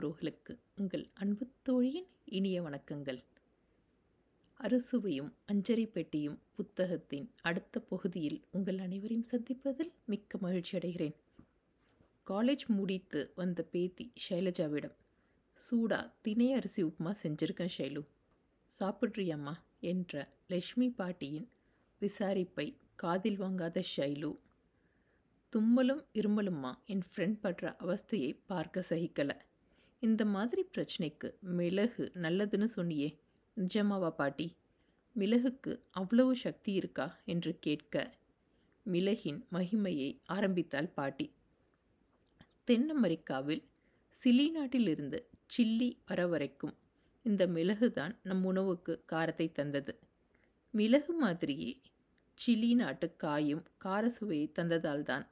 உறவுகளுக்கு உங்கள் அன்பு தோழியின் இனிய வணக்கங்கள். அறுசுவையும் அஞ்சரை பெட்டியும் புத்தகத்தின் அடுத்த பகுதியில் உங்கள் அனைவரையும் சந்திப்பதில் மிக்க மகிழ்ச்சி அடைகிறேன். காலேஜ் முடித்து வந்த பேத்தி ஷைலஜாவிடம் சூடா திணை அரிசி உப்புமா செஞ்சிருக்கேன் ஷைலு. சாப்பிட்றியம்மா? என்ற லக்ஷ்மி பாட்டியின் விசாரிப்பை காதில் வாங்காத ஷைலு தும்மலும் இருமலுமா என் ஃப்ரெண்ட் படுற அவஸ்தையை பார்க்க சகிக்கல. இந்த மாதிரி பிரச்சனைக்கு மிளகு நல்லதுன்னு சொன்னியே நிஜமாவா பாட்டி? மிளகுக்கு அவ்வளவு சக்தி இருக்கா என்று கேட்க மிளகின் மகிமையை ஆரம்பித்தாள் பாட்டி. தென் அமெரிக்காவில் சிலி நாட்டிலிருந்து சில்லி வர வரைக்கும் இந்த மிளகுதான் நம் உணவுக்கு காரத்தை தந்தது. மிளகு மாதிரியே சிலி நாட்டு காயும் கார சுவையை தந்ததால்தான்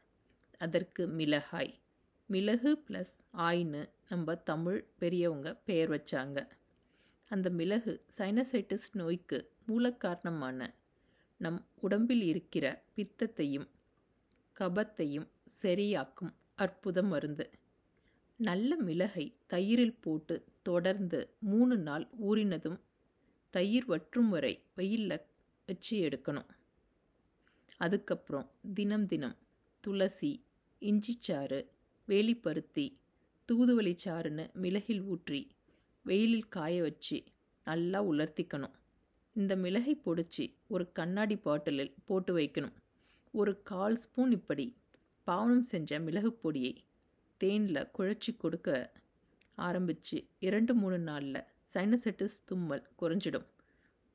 அதற்கு மிளகாய் மிளகு ப்ளஸ் ஆயின்னு நம்ம தமிழ் பெரியவங்க பெயர் வச்சாங்க. அந்த மிளகு சைனசைட்டிஸ் நோய்க்கு மூலக்காரணமான நம் உடம்பில் இருக்கிற பித்தத்தையும் கபத்தையும் சரியாக்கும் அற்புத மருந்து. நல்ல மிளகை தயிரில் போட்டு தொடர்ந்து மூணு நாள் ஊறினதும் தயிர் வற்றும் வரை வெயிலில் வச்சு எடுக்கணும். அதுக்கப்புறம் தினம் தினம் துளசி இஞ்சிச்சாறு வேலிப்பருத்தி தூதுவளிச்சாறுன்னு மிளகில் ஊற்றி வெயிலில் காய வச்சு நல்லா உலர்த்திக்கணும். இந்த மிளகை பொடிச்சு ஒரு கண்ணாடி பாட்டிலில் போட்டு வைக்கணும். ஒரு கால் ஸ்பூன் இப்படி பாவனம் செஞ்ச மிளகு பொடியை தேனில் குழச்சி கொடுக்க ஆரம்பித்து இரண்டு மூணு நாளில் சைனசைட்டிஸ் தும்மல் குறைஞ்சிடும்.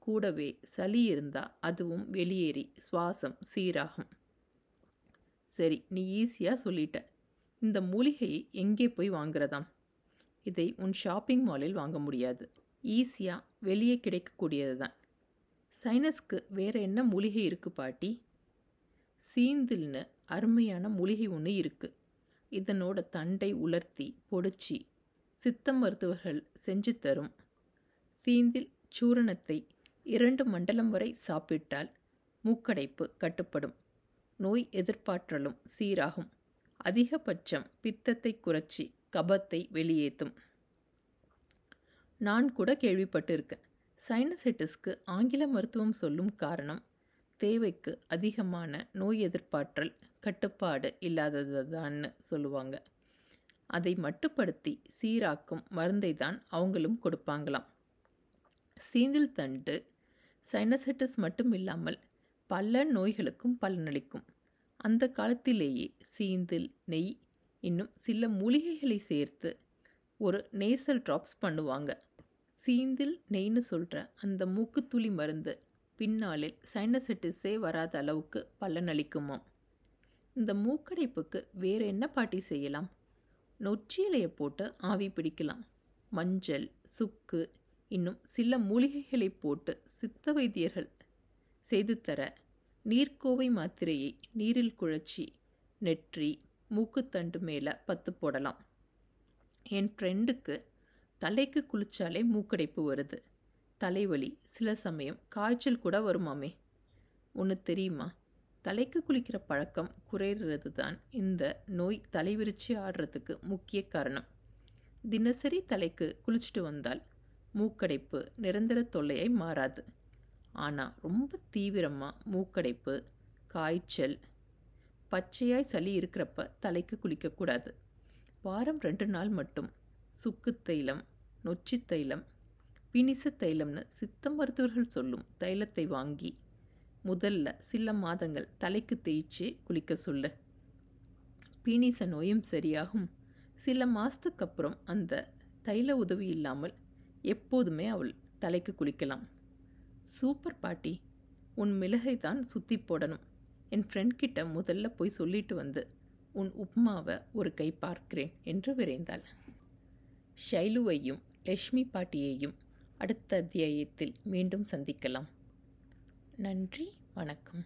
கூடவே சளி இருந்தால் அதுவும் வெளியேறி சுவாசம் சீராகும். சரி நீ ஈஸியாக சொல்லிட்ட. இந்த மூலிகையை எங்கே போய் வாங்குறதாம்? இதை உன் ஷாப்பிங் மாலில் வாங்க முடியாது. ஈஸியாக வெளியே கிடைக்கக்கூடியது தான் சைனஸ்க்கு வேறு என்ன மூலிகை இருக்குது பாட்டி? சீந்தில்னு அருமையான மூலிகை ஒன்று இருக்குது இதனோட தண்டை உலர்த்தி பொடிச்சு சித்த மருத்துவர்கள் செஞ்சு தரும். சீந்தில் சூரணத்தை இரண்டு மண்டலம் வரை சாப்பிட்டால் மூக்கடைப்பு கட்டுப்படும். நோய் எதிர்ப்பாற்றலும் சீராகும். அதிகபட்சம் பித்தத்தை குறைச்சி கபத்தை வெளியேற்றும் நான் கூட கேள்விப்பட்டிருக்கேன். சைனசைட்டிஸ்க்கு ஆங்கில மருத்துவம் சொல்லும் காரணம் தேவைக்கு அதிகமான நோய் எதிர்ப்பாற்றல் கட்டுப்பாடு இல்லாததுதான்னு சொல்லுவாங்க. அதை மட்டுப்படுத்தி சீராக்கும் மருந்தை தான் அவங்களும் கொடுப்பாங்களாம். சீந்தில் தண்டு சைனசைட்டிஸ் மட்டும் இல்லாமல் பல நோய்களுக்கும் பலனளிக்கும். அந்த காலத்திலேயே சீந்தில் நெய் இன்னும் சில மூலிகைகளை சேர்த்து ஒரு நேசல் ட்ராப்ஸ் பண்ணுவாங்க. சீந்தில் நெய்னு சொல்கிற அந்த மூக்குத்துளி மருந்து பின்னாளில் சைனசைட்டிஸே வராத அளவுக்கு பலனளிக்குமாம். இந்த மூக்கடைப்புக்கு வேறு என்ன பாட்டி செய்யலாம்? நொச்சி இலையை போட்டு ஆவி பிடிக்கலாம். மஞ்சள் சுக்கு இன்னும் சில மூலிகைகளை போட்டு சித்த வைத்தியர்கள் செய்து தர நீர்க்கோவை மாத்திரையை நீரில் குழச்சி நெற்றி மூக்குத்தண்டு மேலே பத்து போடலாம். என் ஃப்ரெண்டுக்கு தலைக்கு குளிச்சாலே மூக்கடைப்பு வருது. தலைவலி சில சமயம் காய்ச்சல் கூட வருமாமே. ஒன்று தெரியுமா? தலைக்கு குளிக்கிற பழக்கம் குறையிறது தான் இந்த நோய் தலைவிரிச்சி ஆடுறதுக்கு முக்கிய காரணம். தினசரி தலைக்கு குளிச்சுட்டு வந்தால் மூக்கடைப்பு நிரந்தர தொல்லையை மாறாது. ஆனால் ரொம்ப தீவிரமாக மூக்கடைப்பு காய்ச்சல் பச்சையாய் சளி இருக்கிறப்ப தலைக்கு குளிக்கக்கூடாது வாரம் ரெண்டு நாள் மட்டும் சுக்கு தைலம் நொச்சி தைலம் பினிச தைலம்னு சித்த மருத்துவர்கள் சொல்லும் தைலத்தை வாங்கி முதல்ல சில மாதங்கள் தலைக்கு தேய்ச்சி குளிக்க சொல்லு. பீனிச நோயும் சரியாகும். சில மாதத்துக்கு அப்புறம் அந்த தைல உதவி இல்லாமல் எப்போதுமே அவள் தலைக்கு குளிக்கலாம். சூப்பர் பாட்டி உன் மிளகை தான் சுற்றி போடணும். என் ஃப்ரெண்ட் கிட்ட முதல்ல போய் சொல்லிட்டு வந்து உன் உப்மாவை ஒரு கை பார்க்கிறேன் என்று விரைந்தாள். ஷைலுவையும் லக்ஷ்மி பாட்டியையும் அடுத்த அத்தியாயத்தில் மீண்டும் சந்திக்கலாம். நன்றி வணக்கம்.